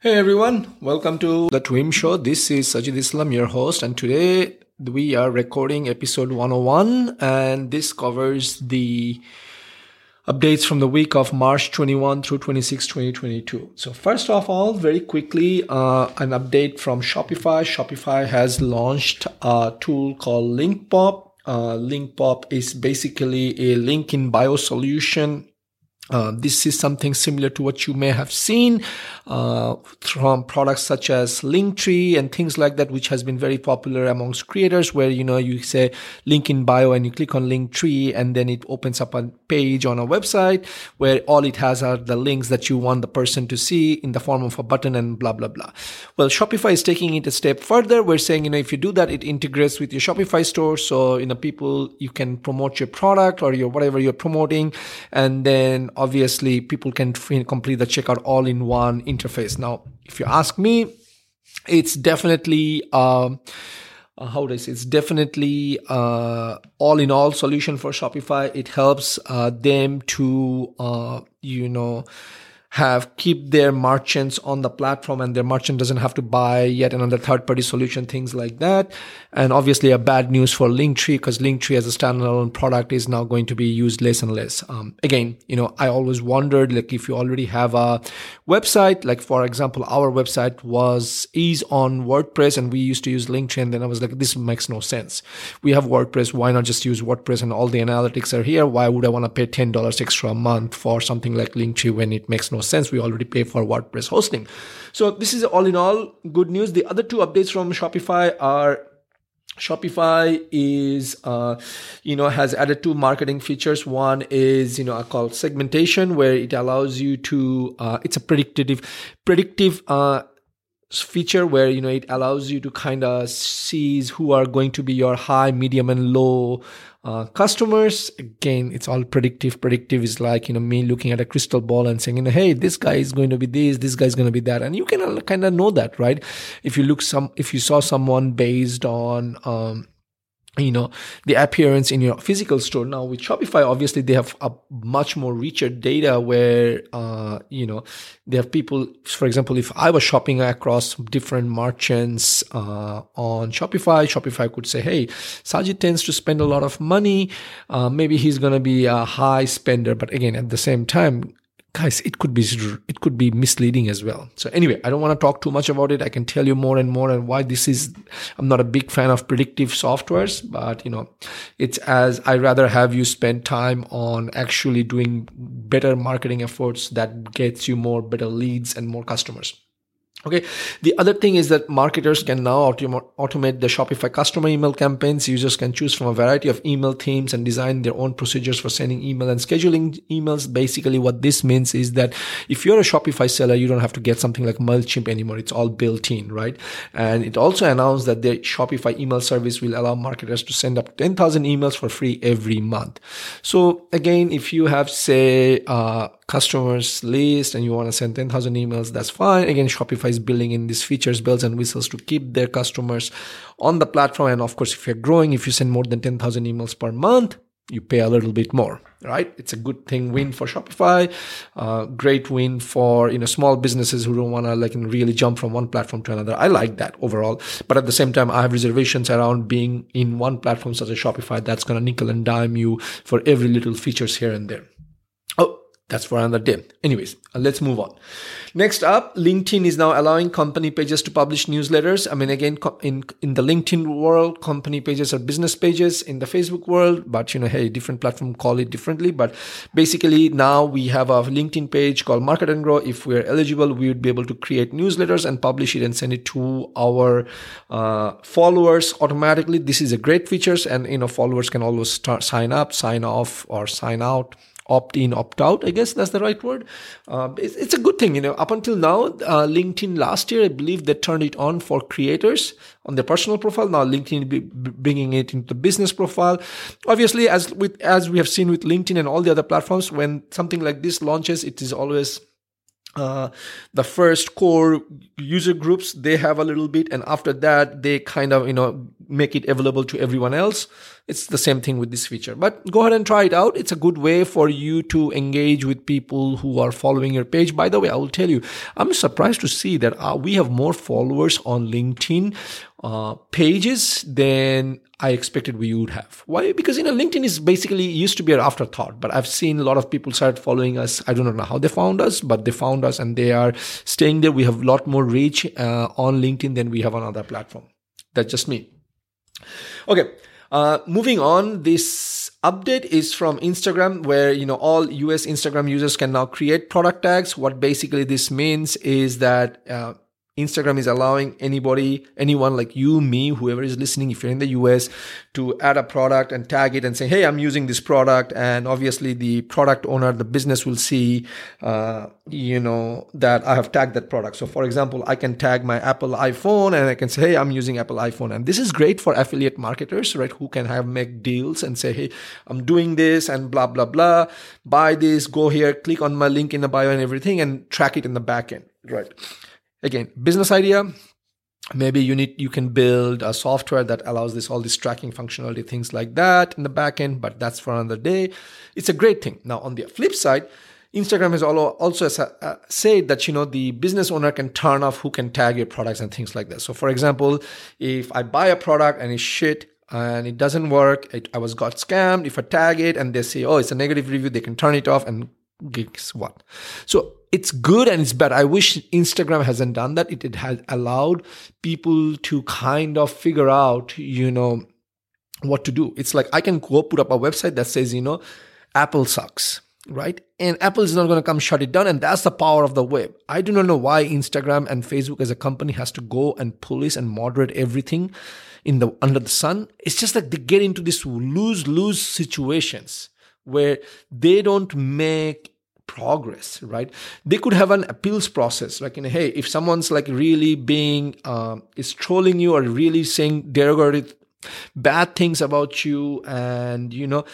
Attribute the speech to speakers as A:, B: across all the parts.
A: Hey everyone, welcome to the Twim Show. This is Sajid Islam, your host, and today we are recording episode 101, and this covers the updates from the week of March 21 through 26, 2022. So first of all, very quickly, uh, an update from Shopify. Shopify has launched a tool called LinkPop. Uh, LinkPop is basically a link in bio solution uh, this is something similar to what you may have seen uh, from products such as Linktree and things like that, which has been very popular amongst creators, where you know you say link in bio and you click on Linktree, and then it opens up a page on a website where all it has are the links that you want the person to see in the form of a button and blah blah blah. Well, Shopify is taking it a step further. We're saying you know if you do that, it integrates with your Shopify store, so you know people you can promote your product or your whatever you're promoting, and then obviously people can complete the checkout all in one interface. Now, if you ask me, it's definitely uh, uh, how would I say? It's definitely uh, all in all solution for Shopify. It helps uh, them to uh, you know have keep their merchants on the platform and their merchant doesn't have to buy yet another third party solution things like that. And obviously a bad news for linktree because linktree as a standalone product is now going to be used less and less. Um, again you know i always wondered like if you already have a website like for example our website was is on wordpress and we used to use linktree and then i was like this makes no sense. We have wordpress why not just use wordpress and all the analytics are here? Why would i want to pay $10 extra a month for something like linktree when it makes no no sense. We already pay for WordPress hosting. So this is all in all good news. The other two updates from Shopify are Shopify is, uh, you know, has added two marketing features. One is, you know, called segmentation, where it allows you to, uh, it's a predictive, predictive, uh, feature where you know it allows you to kind of sees who are going to be your high medium and low uh, customers. Again it's all predictive. Predictive is like you know me looking at a crystal ball and saying you know hey this guy is going to be this this guy is going to be that. And you can kind of know that right? If you look some if you saw someone based on um you know the appearance in your physical store. Now with shopify obviously they have a much more richer data where uh, you know they have people for example if i was shopping across different merchants uh, on shopify shopify could say hey sajid tends to spend a lot of money. Uh, maybe he's going to be a high spender. But again at the same time guys it could be it could be misleading as well. So anyway i don't want to talk too much about it. I can tell you more and more and why this is i'm not a big fan of predictive softwares but you know it's as i rather have you spend time on actually doing better marketing efforts that gets you more better leads and more customers Okay. The other thing is that marketers can now automate the Shopify customer email campaigns. Users can choose from a variety of email themes and design their own procedures for sending email and scheduling emails. Basically, what this means is that if you're a Shopify seller, you don't have to get something like MailChimp anymore. It's all built in, right? And it also announced that the Shopify email service will allow marketers to send up 10,000 emails for free every month. So again, if you have, say, uh, customers list and you want to send 10,000 emails, that's fine. Again, Shopify is building in these features, bells and whistles to keep their customers on the platform. And of course, if you're growing, if you send more than 10,000 emails per month, you pay a little bit more, right? It's a good thing win for Shopify, uh, great win for you know small businesses who don't want to like really jump from one platform to another. I like that overall, but at the same time, I have reservations around being in one platform such as Shopify that's going to nickel and dime you for every little features here and there that's for another day. Anyways, uh, let's move on. Next up, LinkedIn is now allowing company pages to publish newsletters. I mean, again, in, in the LinkedIn world, company pages are business pages in the Facebook world, but you know, hey, different platform call it differently. But basically now we have a LinkedIn page called Market and Grow. If we're eligible, we would be able to create newsletters and publish it and send it to our uh, followers automatically. This is a great features and, you know, followers can always start, sign up, sign off or sign out opt in, opt out. I guess that's the right word. Uh, it's, it's, a good thing, you know. Up until now, uh, LinkedIn last year, I believe they turned it on for creators on their personal profile. Now LinkedIn be bringing it into the business profile. Obviously, as with as we have seen with LinkedIn and all the other platforms, when something like this launches, it is always uh, the first core user groups they have a little bit and after that they kind of you know make it available to everyone else. It's the same thing with this feature, but go ahead and try it out. It's a good way for you to engage with people who are following your page. By the way, I will tell you, I'm surprised to see that uh, we have more followers on LinkedIn uh, pages than I expected we would have. Why? Because you know LinkedIn is basically used to be an afterthought, but I've seen a lot of people start following us. I don't know how they found us, but they found us and they are staying there. We have a lot more reach uh, on LinkedIn than we have on other platform. That's just me. Okay, uh, moving on, this update is from Instagram, where you know all US Instagram users can now create product tags. What basically this means is that uh, Instagram is allowing anybody, anyone like you, me, whoever is listening, if you're in the US, to add a product and tag it and say, "Hey, I'm using this product." And obviously, the product owner, the business will see, uh, you know, that I have tagged that product. So, for example, I can tag my Apple iPhone and I can say, "Hey, I'm using Apple iPhone." And this is great for affiliate marketers, right? Who can have make deals and say, "Hey, I'm doing this and blah blah blah. Buy this, go here, click on my link in the bio and everything, and track it in the backend." Right again business idea maybe you need you can build a software that allows this all this tracking functionality things like that in the backend but that's for another day. It's a great thing. Now on the flip side instagram has also uh, said that you know the business owner can turn off who can tag your products and things like that. So for example if i buy a product and it's shit and it doesn't work it, i was got scammed if i tag it and they say oh it's a negative review they can turn it off and guess what? So it's good and it's bad. I wish Instagram hasn't done that. It, it has allowed people to kind of figure out, you know, what to do. It's like I can go put up a website that says, you know, Apple sucks, right? And Apple is not going to come shut it down. And that's the power of the web. I do not know why Instagram and Facebook as a company has to go and police and moderate everything in the under the sun. It's just like they get into these lose lose situations where they don't make progress right? They could have an appeals process like you know hey if someone's like really being um, is trolling you or really saying derogatory bad things about you and you know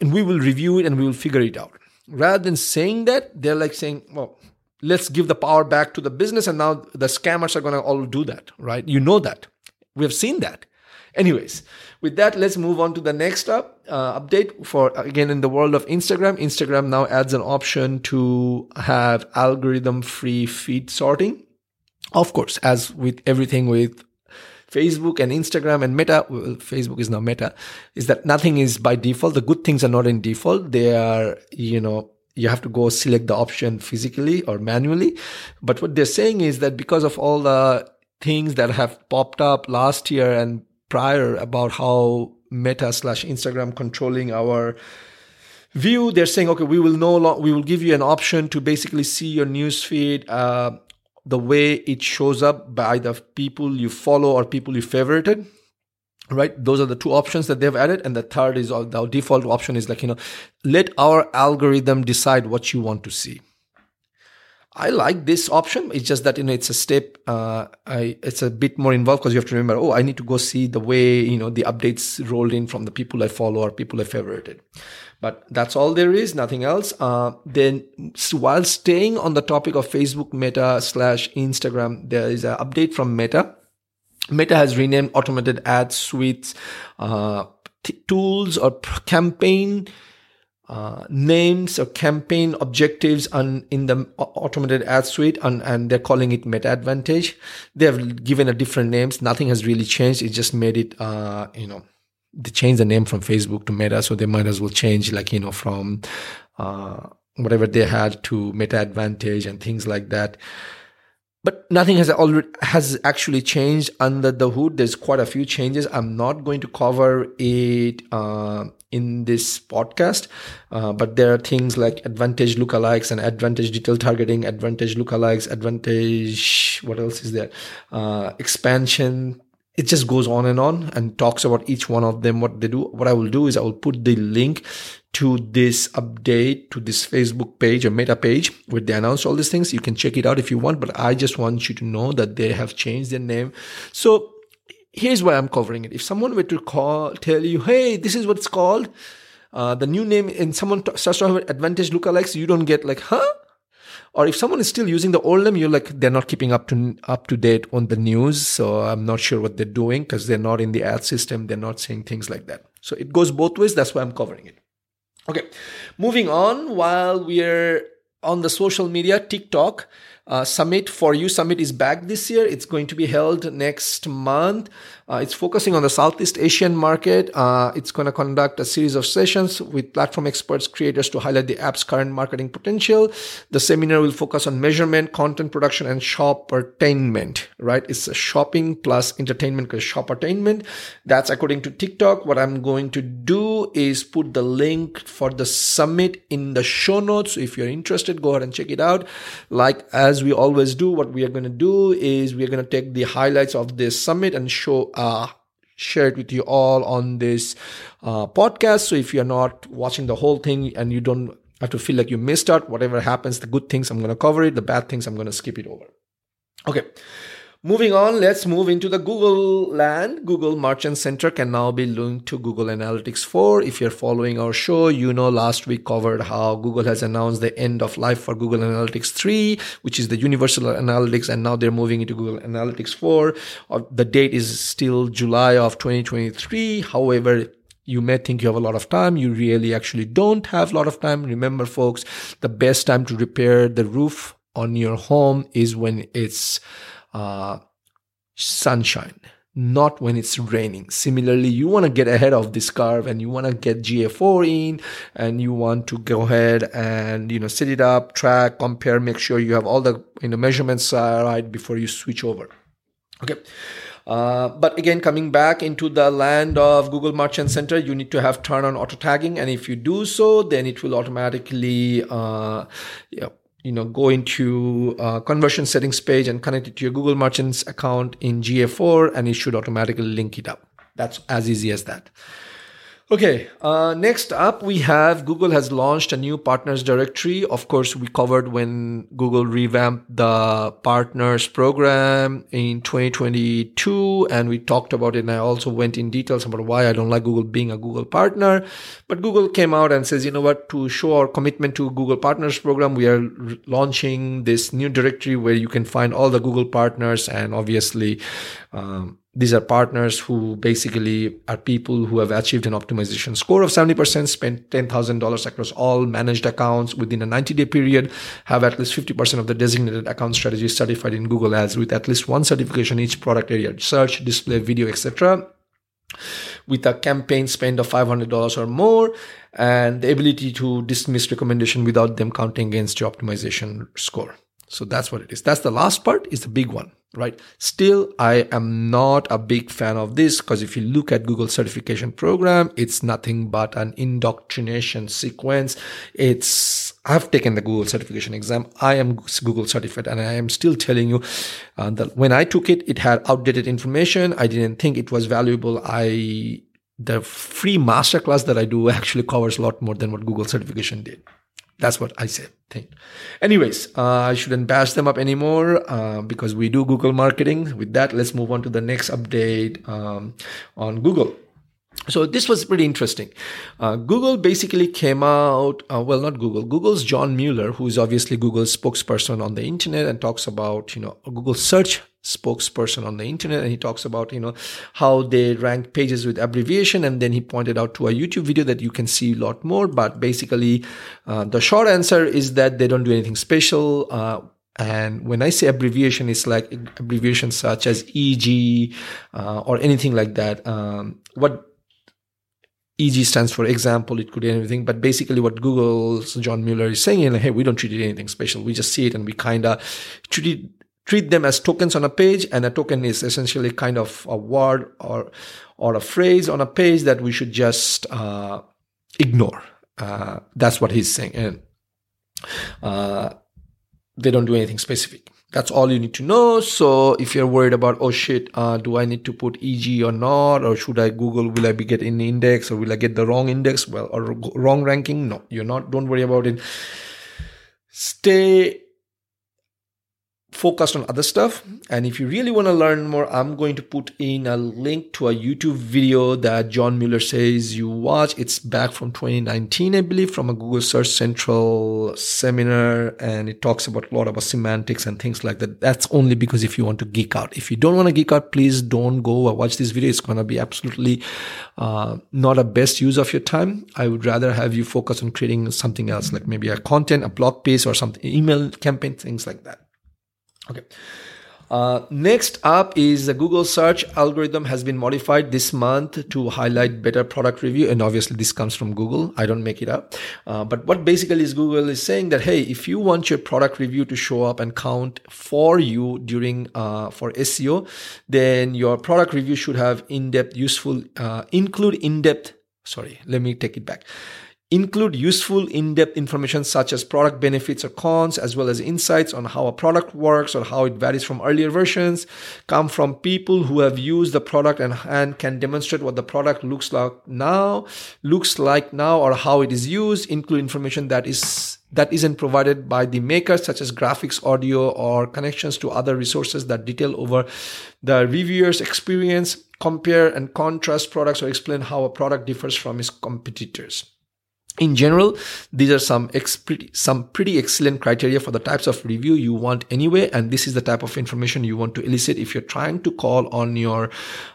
A: and we will review it and we will figure it out. Rather than saying that they're like saying well let's give the power back to the business and now the scammers are going to all do that right? You know that. We have seen that anyways with that let's move on to the next up, uh, update for again in the world of instagram instagram now adds an option to have algorithm free feed sorting of course as with everything with Facebook and Instagram and Meta, well, Facebook is now Meta, is that nothing is by default. The good things are not in default. They are, you know, you have to go select the option physically or manually. But what they're saying is that because of all the things that have popped up last year and prior about how Meta slash Instagram controlling our view. They're saying, okay, we will no long, we will give you an option to basically see your newsfeed uh, the way it shows up by the people you follow or people you favorited. Right, those are the two options that they've added, and the third is uh, the default option is like you know, let our algorithm decide what you want to see. I like this option. It's just that you know it's a step. Uh, I it's a bit more involved because you have to remember. Oh, I need to go see the way you know the updates rolled in from the people I follow or people I favorited. But that's all there is. Nothing else. Uh, then while staying on the topic of Facebook Meta slash Instagram, there is an update from Meta. Meta has renamed automated ad suites uh, t- tools or campaign uh, names or campaign objectives on in the automated ad suite and, and they're calling it meta advantage. They have given a different names. Nothing has really changed. It just made it uh, you know they changed the name from facebook to meta so they might as well change like you know from uh, whatever they had to meta advantage and things like that. But nothing has already has actually changed under the hood. There's quite a few changes. I'm not going to cover it uh, in this podcast. Uh, but there are things like advantage lookalikes and advantage detail targeting, advantage lookalikes, advantage, what else is there? Uh, expansion. It just goes on and on and talks about each one of them, what they do. What I will do is I will put the link to this update to this Facebook page or meta page where they announce all these things. You can check it out if you want, but I just want you to know that they have changed their name. So here's why I'm covering it. If someone were to call, tell you, hey, this is what it's called, uh, the new name, and someone t- starts to have advantage lookalikes, you don't get like, huh? or if someone is still using the old name, you're like they're not keeping up to up to date on the news. So I'm not sure what they're doing because they're not in the ad system. They're not saying things like that. So it goes both ways. That's why I'm covering it. Okay, moving on. While we're on the social media, TikTok uh, summit for you summit is back this year. It's going to be held next month. Uh, it's focusing on the Southeast Asian market. Uh, it's going to conduct a series of sessions with platform experts, creators to highlight the app's current marketing potential. The seminar will focus on measurement, content production, and shop shoppertainment, right? It's a shopping plus entertainment because shoppertainment. That's according to TikTok. What I'm going to do is put the link for the summit in the show notes. So if you're interested, go ahead and check it out. Like as we always do, what we are going to do is we are going to take the highlights of this summit and show uh, share it with you all on this uh, podcast. So if you're not watching the whole thing and you don't have to feel like you missed out, whatever happens, the good things I'm going to cover it, the bad things I'm going to skip it over. Okay. Moving on, let's move into the Google land. Google Merchant Center can now be linked to Google Analytics 4. If you're following our show, you know last week covered how Google has announced the end of life for Google Analytics 3, which is the universal analytics, and now they're moving into Google Analytics 4. Uh, the date is still July of 2023. However, you may think you have a lot of time. You really actually don't have a lot of time. Remember, folks, the best time to repair the roof on your home is when it's uh, sunshine, not when it's raining. Similarly, you want to get ahead of this curve and you want to get GA4 in and you want to go ahead and, you know, set it up, track, compare, make sure you have all the, you know, measurements uh, right before you switch over. Okay. Uh, but again, coming back into the land of Google Merchant Center, you need to have turn on auto tagging. And if you do so, then it will automatically, uh, yeah, you know, go into conversion settings page and connect it to your Google Merchants account in GA4 and it should automatically link it up. That's as easy as that. Okay, uh, next up we have Google has launched a new partners directory. Of course, we covered when Google revamped the partners program in 2022 and we talked about it and I also went in details about why I don't like Google being a Google partner. But Google came out and says, you know what, to show our commitment to Google partners program, we are launching this new directory where you can find all the Google partners and obviously um, these are partners who basically are people who have achieved an optimization score of 70%, spent $10,000 across all managed accounts within a 90 day period, have at least 50% of the designated account strategies certified in Google Ads with at least one certification each product area, search, display, video, etc with a campaign spend of $500 or more and the ability to dismiss recommendation without them counting against your optimization score. So that's what it is. That's the last part is the big one right? Still, I am not a big fan of this because if you look at Google certification program, it's nothing but an indoctrination sequence. It's, I've taken the Google certification exam. I am Google certified and I am still telling you uh, that when I took it, it had outdated information. I didn't think it was valuable. I, the free masterclass that I do actually covers a lot more than what Google certification did. That's what I said. Think. Anyways, uh, I shouldn't bash them up anymore uh, because we do Google marketing. With that, let's move on to the next update um, on Google. So this was pretty interesting. Uh, Google basically came out, uh, well, not Google, Google's John Mueller, who is obviously Google's spokesperson on the internet and talks about, you know, Google search spokesperson on the internet and he talks about you know how they rank pages with abbreviation and then he pointed out to a youtube video that you can see a lot more but basically uh, the short answer is that they don't do anything special uh, and when I say abbreviation, it's like abbreviations such as EG uh, or anything like that. Um, what EG stands for example, it could be anything, but basically what Google's John Mueller is saying is, hey, we don't treat it anything special. We just see it and we kind of treat it treat them as tokens on a page and a token is essentially kind of a word or or a phrase on a page that we should just uh, ignore uh, that's what he's saying and uh, they don't do anything specific that's all you need to know. So if you're worried about oh shit uh, do i need to put eg or not? Or should i google will i be getting the index? Or will i get the wrong index? Well or wrong ranking? No you're not don't worry about it. Stay focused on other stuff. And if you really want to learn more, I'm going to put in a link to a YouTube video that John Mueller says you watch. It's back from 2019, I believe, from a Google Search Central seminar. And it talks about a lot about semantics and things like that. That's only because if you want to geek out. If you don't want to geek out, please don't go watch this video. It's going to be absolutely uh, not a best use of your time. I would rather have you focus on creating something else, like maybe a content, a blog piece or something, email campaign, things like that. Okay. Uh, next up is the Google search algorithm has been modified this month to highlight better product review. And obviously this comes from Google. I don't make it up. Uh, but what basically is Google is saying that, Hey, if you want your product review to show up and count for you during, uh, for SEO, then your product review should have in-depth useful, uh, include in-depth sorry, let me take it back include useful in-depth information such as product benefits or cons as well as insights on how a product works or how it varies from earlier versions come from people who have used the product and, and can demonstrate what the product looks like now looks like now or how it is used include information that is that isn't provided by the maker such as graphics audio or connections to other resources that detail over the reviewer's experience compare and contrast products or explain how a product differs from its competitors in general, these are some ex- pretty, some pretty excellent criteria for the types of review you want anyway. And this is the type of information you want to elicit if you're trying to call on your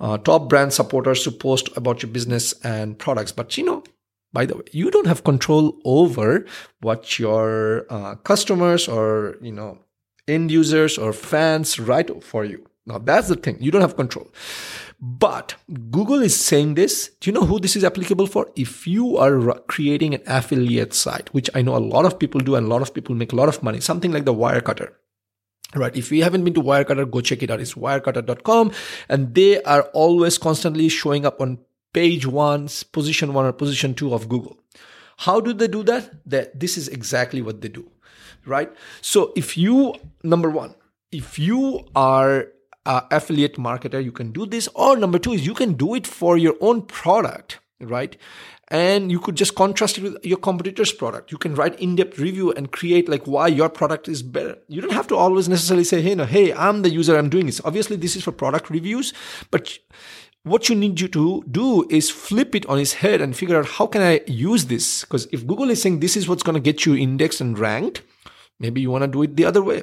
A: uh, top brand supporters to post about your business and products. But you know, by the way, you don't have control over what your uh, customers or, you know, end users or fans write for you. Now that's the thing. You don't have control. But Google is saying this. Do you know who this is applicable for? If you are creating an affiliate site, which I know a lot of people do and a lot of people make a lot of money, something like the Wirecutter. Right. If you haven't been to Wirecutter, go check it out. It's wirecutter.com and they are always constantly showing up on page one, position one or position two of Google. How do they do that? That this is exactly what they do. Right. So if you, number one, if you are uh, affiliate marketer, you can do this. Or number two is you can do it for your own product, right? And you could just contrast it with your competitor's product. You can write in-depth review and create like why your product is better. You don't have to always necessarily say, hey, no, hey, I'm the user, I'm doing this. Obviously, this is for product reviews, but what you need you to do is flip it on its head and figure out how can I use this? Because if Google is saying this is what's going to get you indexed and ranked, maybe you want to do it the other way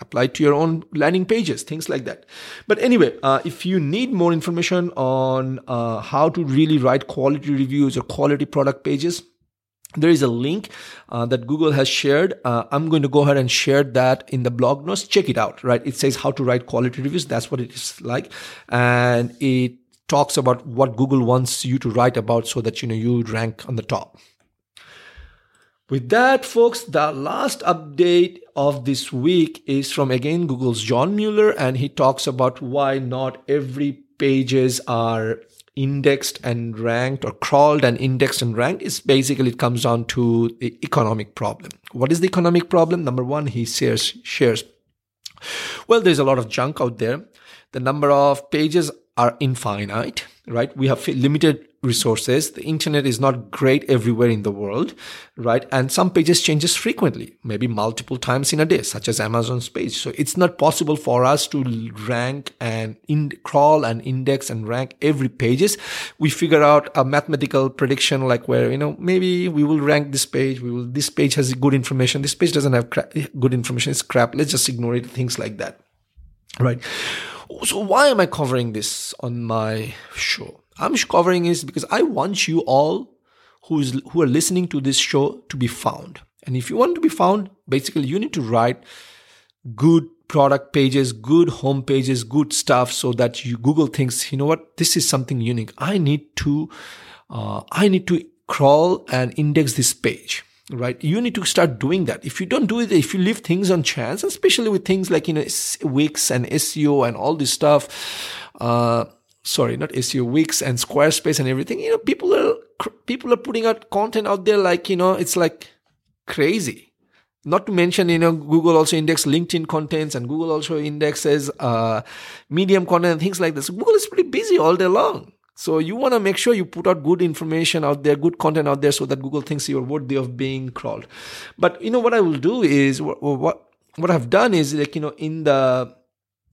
A: apply to your own landing pages, things like that. But anyway, uh, if you need more information on uh, how to really write quality reviews or quality product pages, there is a link uh, that Google has shared. Uh, I'm going to go ahead and share that in the blog notes. Check it out, right? It says how to write quality reviews. That's what it is like. And it talks about what Google wants you to write about so that, you know, you rank on the top. With that, folks, the last update of this week is from again Google's John Mueller, and he talks about why not every pages are indexed and ranked or crawled and indexed and ranked is basically it comes down to the economic problem. What is the economic problem? Number one, he shares shares. Well, there's a lot of junk out there. The number of pages are infinite, right? We have limited resources. The internet is not great everywhere in the world, right? And some pages changes frequently, maybe multiple times in a day, such as Amazon's page. So it's not possible for us to rank and in, crawl and index and rank every pages. We figure out a mathematical prediction like where, you know, maybe we will rank this page. We will, this page has good information. This page doesn't have good information. It's crap. Let's just ignore it. Things like that. Right. So why am I covering this on my show? I'm covering this because I want you all who's who are listening to this show to be found. And if you want to be found, basically you need to write good product pages, good home pages, good stuff so that you Google thinks, you know what, this is something unique. I need to, uh, I need to crawl and index this page right you need to start doing that if you don't do it if you leave things on chance especially with things like you know wix and seo and all this stuff uh sorry not seo wix and squarespace and everything you know people are people are putting out content out there like you know it's like crazy. Not to mention you know google also indexes linkedin contents and google also indexes uh medium content and things like this. Google is pretty busy all day long. So you want to make sure you put out good information out there, good content out there so that Google thinks you're worthy of being crawled. But you know what I will do is what, what what I've done is like, you know, in the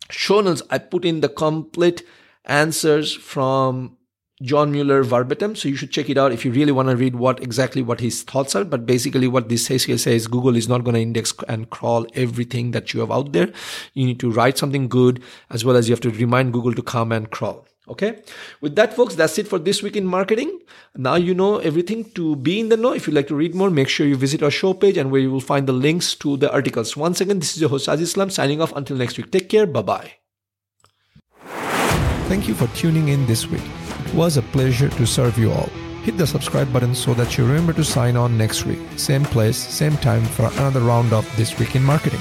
A: show notes, I put in the complete answers from John Mueller verbatim. So you should check it out if you really want to read what exactly what his thoughts are. But basically what this says here says Google is not going to index and crawl everything that you have out there. You need to write something good as well as you have to remind Google to come and crawl. Okay. With that, folks, that's it for this week in marketing. Now you know everything to be in the know. If you'd like to read more, make sure you visit our show page and where you will find the links to the articles. Once again, this is your host Aziz Islam signing off until next week. Take care. Bye bye. Thank you for tuning in this week. It was a pleasure to serve you all. Hit the subscribe button so that you remember to sign on next week. Same place, same time for another round of This Week in Marketing.